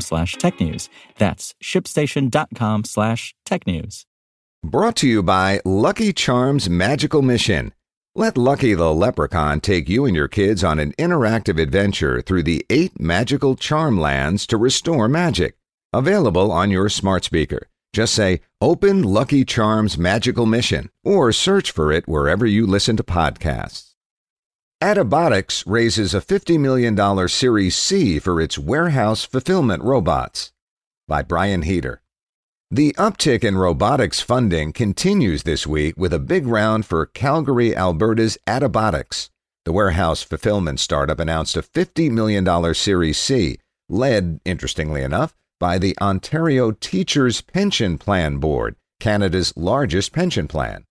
slash technews. That's shipstation.com slash technews. Brought to you by Lucky Charms Magical Mission. Let Lucky the Leprechaun take you and your kids on an interactive adventure through the eight magical charm lands to restore magic. Available on your smart speaker. Just say, Open Lucky Charms Magical Mission, or search for it wherever you listen to podcasts. Attabotics raises a $50 million Series C for its warehouse fulfillment robots. By Brian Heater. The uptick in robotics funding continues this week with a big round for Calgary, Alberta's Attabotics. The warehouse fulfillment startup announced a $50 million Series C, led, interestingly enough, by the Ontario Teachers Pension Plan Board, Canada's largest pension plan.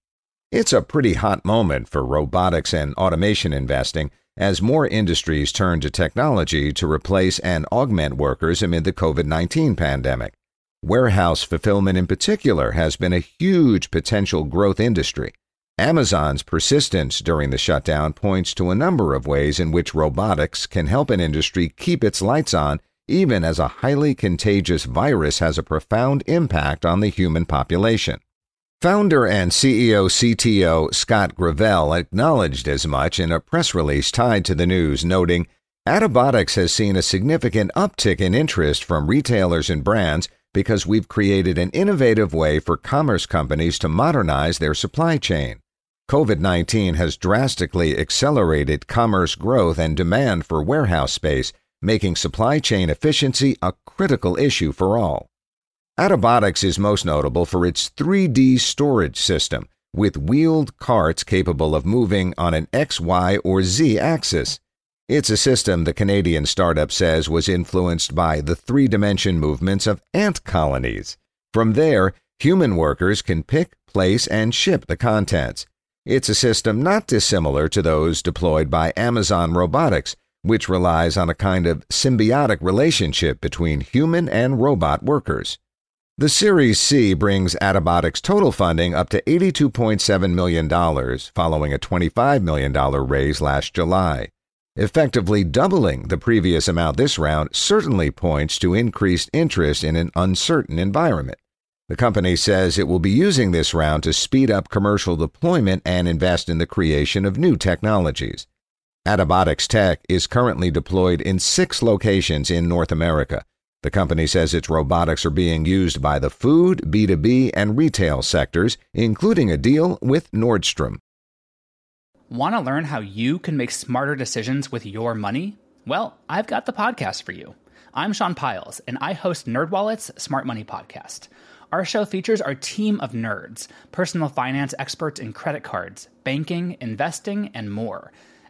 It's a pretty hot moment for robotics and automation investing as more industries turn to technology to replace and augment workers amid the COVID 19 pandemic. Warehouse fulfillment, in particular, has been a huge potential growth industry. Amazon's persistence during the shutdown points to a number of ways in which robotics can help an industry keep its lights on, even as a highly contagious virus has a profound impact on the human population. Founder and CEO CTO Scott Gravelle acknowledged as much in a press release tied to the news, noting, Attabotics has seen a significant uptick in interest from retailers and brands because we've created an innovative way for commerce companies to modernize their supply chain. COVID 19 has drastically accelerated commerce growth and demand for warehouse space, making supply chain efficiency a critical issue for all. Attabotics is most notable for its 3D storage system with wheeled carts capable of moving on an X, Y, or Z axis. It's a system the Canadian startup says was influenced by the three dimension movements of ant colonies. From there, human workers can pick, place, and ship the contents. It's a system not dissimilar to those deployed by Amazon Robotics, which relies on a kind of symbiotic relationship between human and robot workers. The Series C brings Attabotics' total funding up to $82.7 million, following a $25 million raise last July. Effectively doubling the previous amount this round certainly points to increased interest in an uncertain environment. The company says it will be using this round to speed up commercial deployment and invest in the creation of new technologies. Attabotics Tech is currently deployed in six locations in North America, the company says its robotics are being used by the food, B2B, and retail sectors, including a deal with Nordstrom. Want to learn how you can make smarter decisions with your money? Well, I've got the podcast for you. I'm Sean Pyles, and I host NerdWallet's Smart Money Podcast. Our show features our team of nerds, personal finance experts in credit cards, banking, investing, and more –